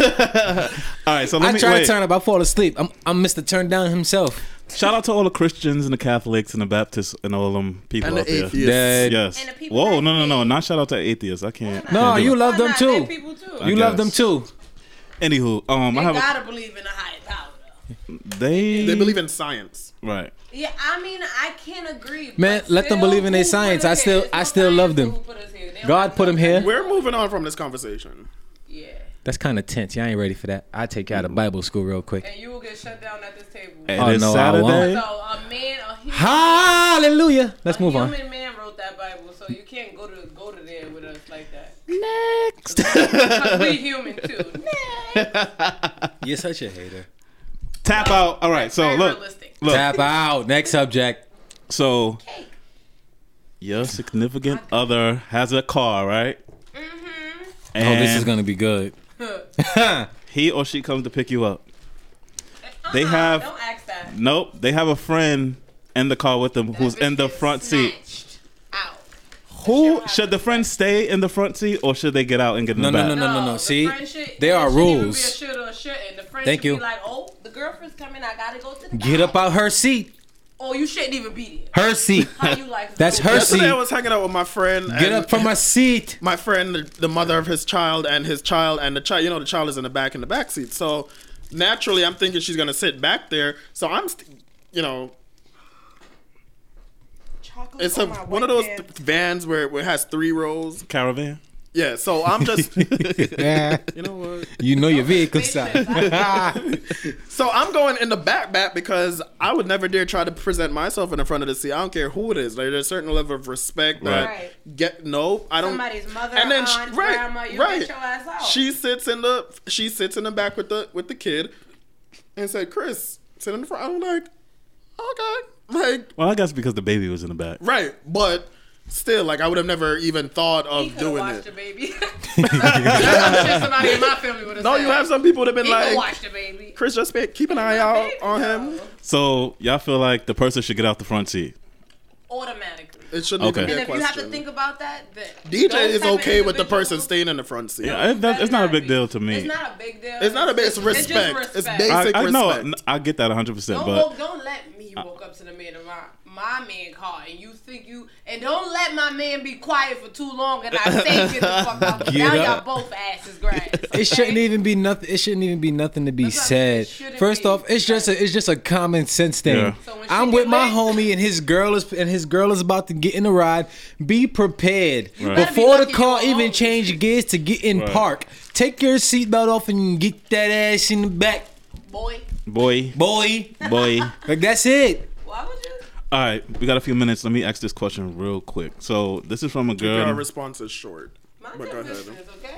All right, so let I me try wait. to turn up. I fall asleep. I'm I'm Mr. Turn Down himself. Shout out to all the Christians and the Catholics and the Baptists and all them people and out the there. atheists. Dead. Yes. And the people Whoa, that no, no, no, not shout out to atheists. I can't. No, can't you love them too. Too. You love them too. Anywho, um, They I have gotta believe in a higher power. though. they They believe in science. right. Yeah, I mean, I can't agree. Man, but let them believe in their science. I still- I still love them. put us here. They don't God put no 'em here. We're moving on from this conversation. Yeah, That's kind of tense. Y'all ain't ready for that. I take you out of Bible school real quick. and you will get shut down at this table. It Oh, is no, I won't. So a man, a human, Hallelujah. Let's a move on. human man wrote that Bible, so you can't go to go to there with us like that. Next. Because we human too. Next You're such a hater. Tap out. All right, so Very look, realistic. look. Tap out. Next subject. So your significant other has a car, right? Mm-hmm. And oh, this is gonna be good. he or she comes to pick you up. Uh-uh, they Uh-uh, have- Don't ask that. Nope, they have a friend in the car with them who's That bitch in the front seat. Out. Who should the friend stay in the front seat or should they get out and get in No, the no, back? no, no, no, no. the See, friend should- there are rules. Be a should or a shouldn't. The friend Thank you. Be like, oh, the girlfriend's coming. I gotta go to the Get back. up out her seat. Oh, you shouldn't even be there. Her seat. How you like? That's her Yesterday seat. I was hanging out with my friend. Get up from my seat. My friend, the- the mother of his child, and his child, and the child. You know, the child is in the back in the back seat. So naturally, I'm thinking she's gonna sit back there. So I'm, st- you know, Chocolate it's on a my one of those pants. th- vans where, where it has three rows. Caravan. Yeah. So I'm just, Yeah. you know what? You know your vehicle Spaceships. size. So I'm going in the back back because I would never dare try to present myself in the front of the seat. I don't care who it is. Like there's a certain level of respect that Right. get no. I don't. Somebody's mother, and then aunt, she, right, grandma, you right. get your ass out. She sits in the she sits in the back with the with the kid, and said, "Chris, sit in the front." I'm like, okay, like Well, I guess because the baby was in the back. right, but still, like I would have never even thought of could doing watched the it. baby. Somebody in my family would have No, said. you have some people that have been could like, watch the baby. Chris, just pay, keep an eye out baby, on though. him. So y'all feel like the person should get out the front seat. Automatically. It shouldn't Okay. even And if you have to think about that, then DJ is okay with the person staying in the front seat. Yeah, it, that, it's not a big deal to me. It's not a big deal. It's not a big. It's just respect. It's respect. basic I, I know. respect. I get that 100, percent but don't let me walk up to the man of my my man car and you think you and don't let my man be quiet for too long and I say get the fuck out. Get now up. y'all both asses grass. It shouldn't even be nothing. It shouldn't even be nothing to be That's what I'm saying. said. First be. off, it's just a it's just a common sense thing. Yeah. So I'm with my lit- homie and his girl is and his girl is about to get in the ride. Be prepared better be before the car even own change gears to get in Right. park. Take your seatbelt off and get that ass in the back, boy. boy, boy. boy. Like that's it. Why would you? All right, we got a few minutes. Let me ask this question real quick. So this is from a Our girl, response is short. My But go ahead. business, okay?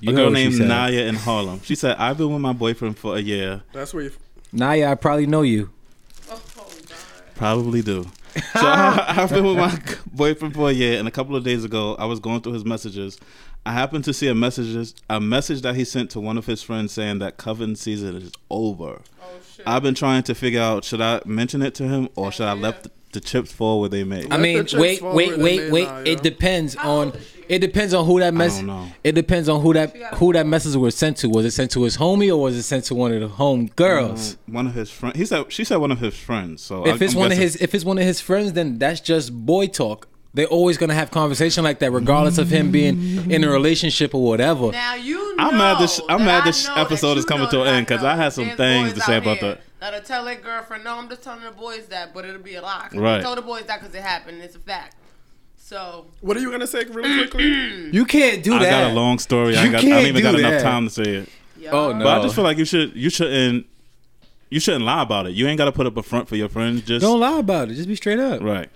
You a girl named. Naya in Harlem. She said, "I've been with my boyfriend for a year. That's where you. Naya, I probably know you. Oh, God. Probably do. So I, I've been with my boyfriend for a year, and a couple of days ago, I was going through his messages. I happened to see a messages a message that he sent to one of his friends saying that cuffing season is over. Oh shit. I've been trying to figure out should I mention it to him or should I yeah. left the chips fall where they may. I mean, the wait, wait, wait, wait. Naya. It depends on. old is she? It depends on who that mess. don't know. It depends on who that She got a who that message was sent to. Was it sent to his homie or was it sent to one of the home girls? Um, one of his friends. He said she said one of his friends. So if I, it's I'm one of his, if it's one of his friends, then that's just boy talk. They're always gonna have conversation like that, regardless of him being in a relationship or whatever. Now you know. I'm mad this- I'm mad this episode is coming to an end because I had some There's things boys to say out about here that. That'll tell their girlfriend, no, I'm just telling the boys that, but it'll be a lie. 'Cause Right. I told the boys that because it happened. It's a fact. So What are you gonna say really quickly? You can't do that. I that. got a long story. I, You got, I don't can't even do got enough that. time to say it. yo, Oh, no. But I just feel like you should you shouldn't you shouldn't lie about it. You ain't got to put up a front for your friends. Just Don't lie about it. Just be straight up. right.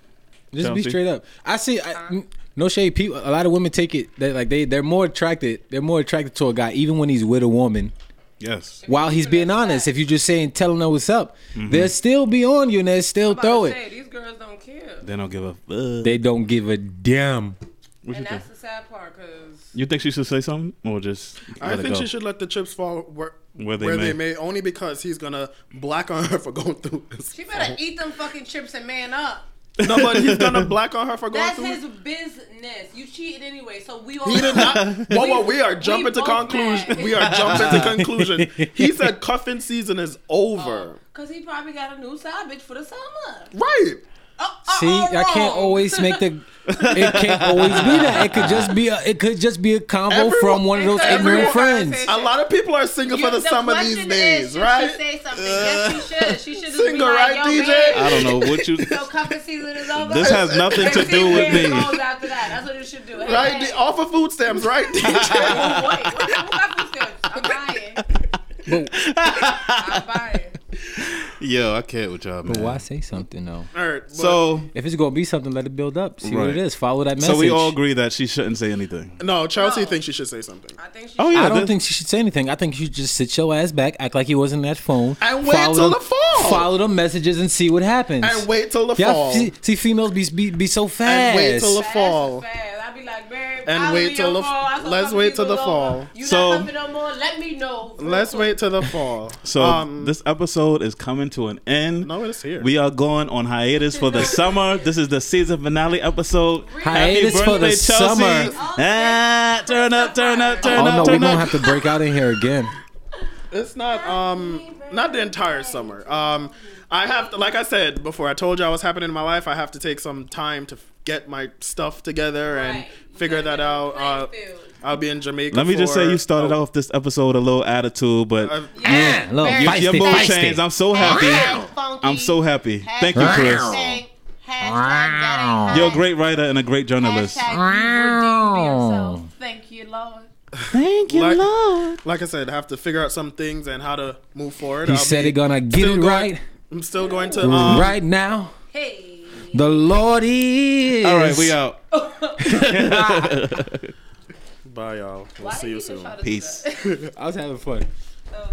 Just Chelsea? be straight up. I see. I, no shade. People. A lot of women take it. They like they. They're more attracted. They're more attracted to a guy even when he's with a woman. Yes. While he's being honest. If you're just saying telling her what's up, Mm-hmm. they'll still be on you and they'll still I'm throw it. say, these girls don't care, They don't give a. Uh, They don't give a damn. what you, and think? that's the sad part. Cause you think she should say something or just? I it think go? she should let the chips fall where, Where they where may. they may, only because he's gonna black on her for going through this. she better eat them fucking chips and man up. No, but he's gonna black on her for going That's through. his business. You cheated anyway, so we all. He did not. Whoa, whoa, we are jumping to both conclusion. mad. We are jumping to conclusion. He said cuffing season is over. Oh, Cause he probably got a new side bitch for the summer. Right. Oh, oh, See, oh, I can't always make the. It can't always be that. It could just be a. It could just be a convo Everyone- from one of those Because ignorant friends. A lot of people are single for You- the, summer these question days, is, should right? She say something. yes, she should. She should just Single, be like, right, Yo, DJ? I don't know what you. So cuffing season is over. This has nothing to do with me. after that. That's what it should do. Hey, Right, hey. the, off of food stamps, right? Oh, wait, wait, who got food stamps? I'm buying. I'm buying. Yo, I can't with y'all, man. But why say something though? All right, but So, If it's gonna be something, let it build up. See what Right. it is. Follow that message. so we all agree that she shouldn't say anything. no, Chelsea No. thinks she should say something. I think she. Oh yeah, I don't this- think she should say anything. I think you should just sit your ass back, act like you wasn't that phone, And wait till the fall. Follow the messages and see what happens. And wait till the Yeah, fall. see, see, females be, be be so fast. And wait till the fall. is fast. I'd be like, babe. And I wait was till the- fall. Let's wait till the was fall. You So- not cuffing no more? Let me know. Let's wait till the fall. So um, this episode is coming to an end. no, it's here. We are going on hiatus for the summer. This is the season finale episode. Hiatus Happy for the birthday, Chelsea. summer. Ah, turn up, turn up, turn Oh up, no, we're turn gonna up. have to break out in here again. It's not um not the entire summer. Um I have to, like I said before I told you I was happening in my life, I have to take some time to f- get my stuff together and figure that out. Uh, I'll be in Jamaica. Let me just say, you started oh, off this episode a little attitude, but uh, Yeah, look, your, your mood changed. I'm so happy. I'm so happy. Thank you, Chris. Hashtag, hashtag that ain't You're a great writer and a great journalist. Hashtag you redeemed yourself. Thank you, Lord. Thank you, Like- Lord. like I said, I have to figure out some things and how to move forward. He I'll said be he gonna get still it going- right I'm still going to um, right now. Hey. The Lord is. All right, we out. Bye y'all. We'll Why see you soon. try to do Peace. I was having fun. Oh.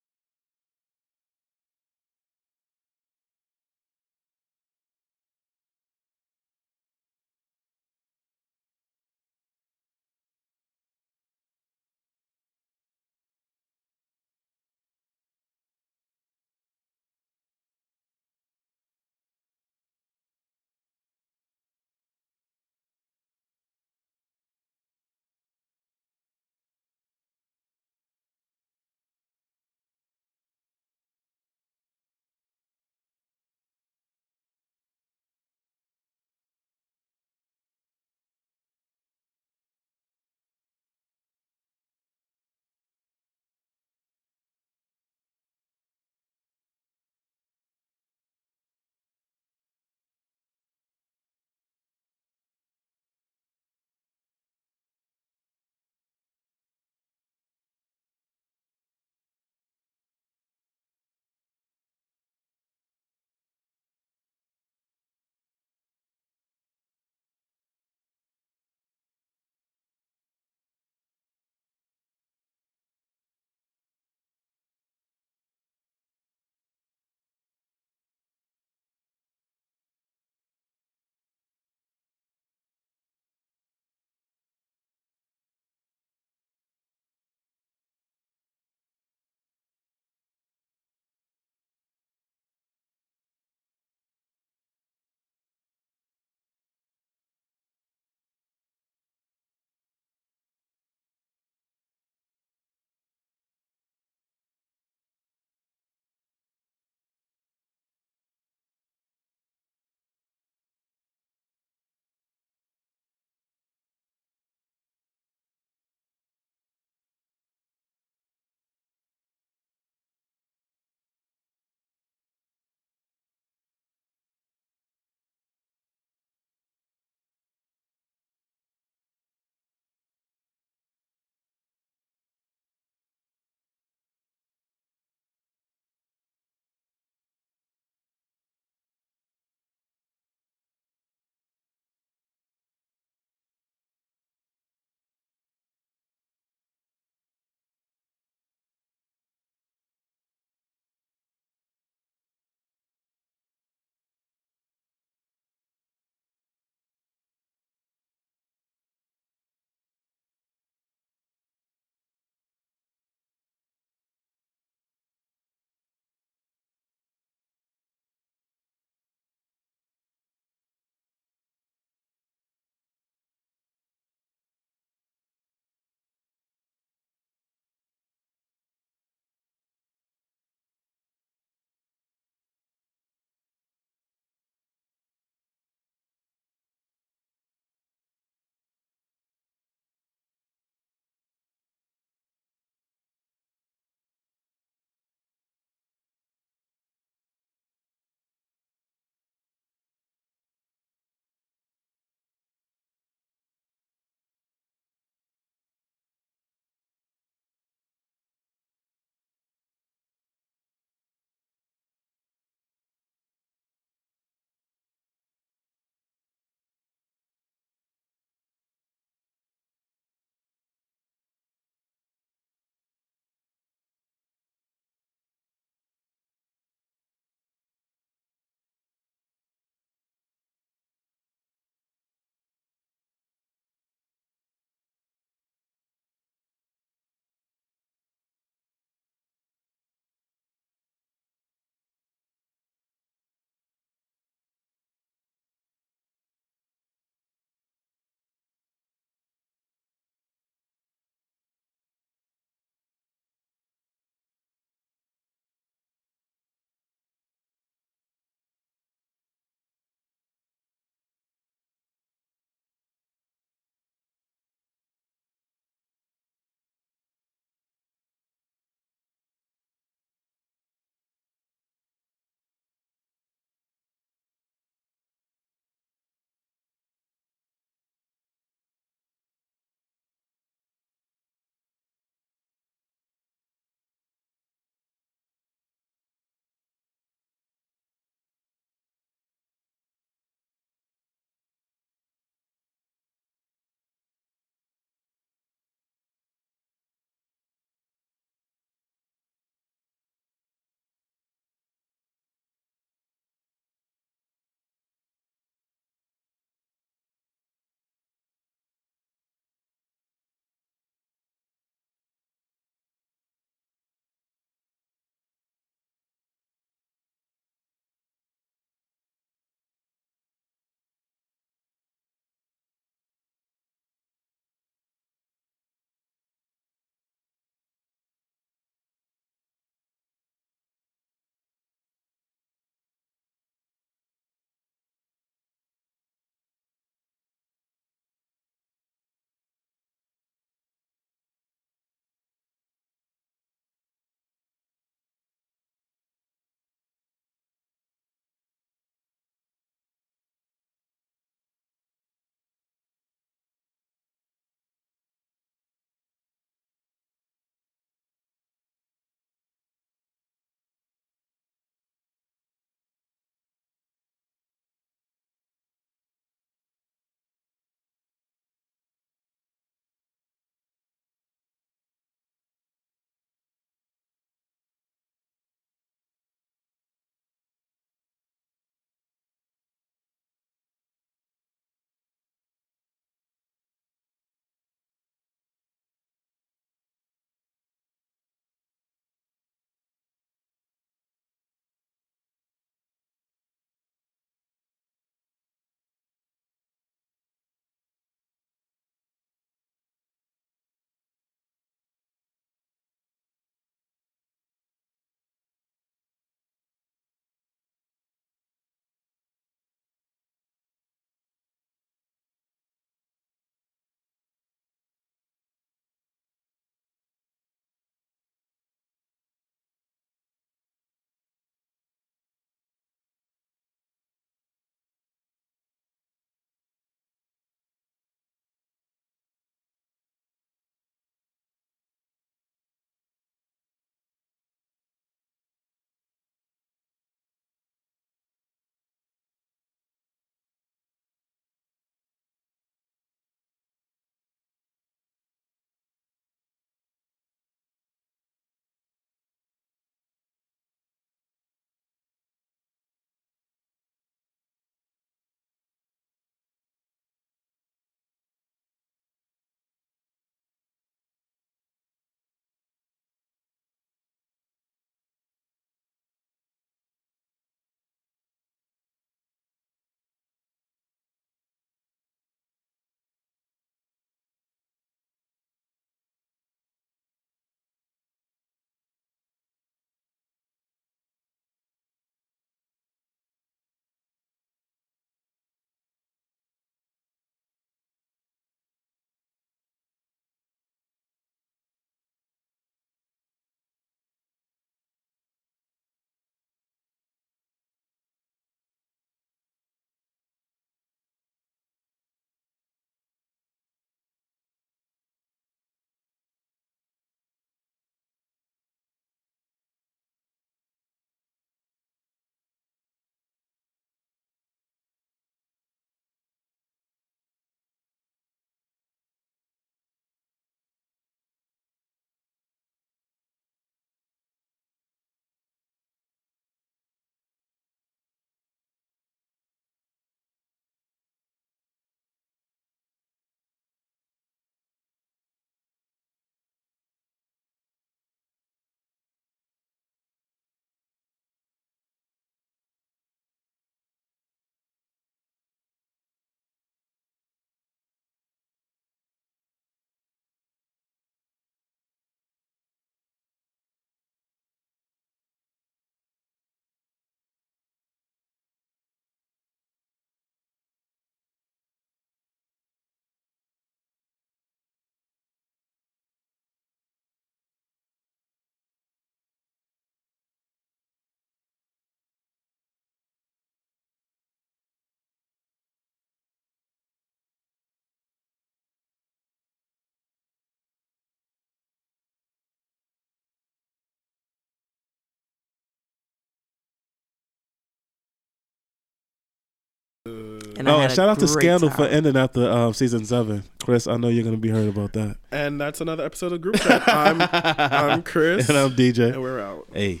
And I Oh, had a shout out to great Scandal for time. ending after um, season seven. Chris, I know you're gonna be heard about that. And that's another episode of Group Chat. I'm I'm Chris. And I'm DJ. and we're out. Hey.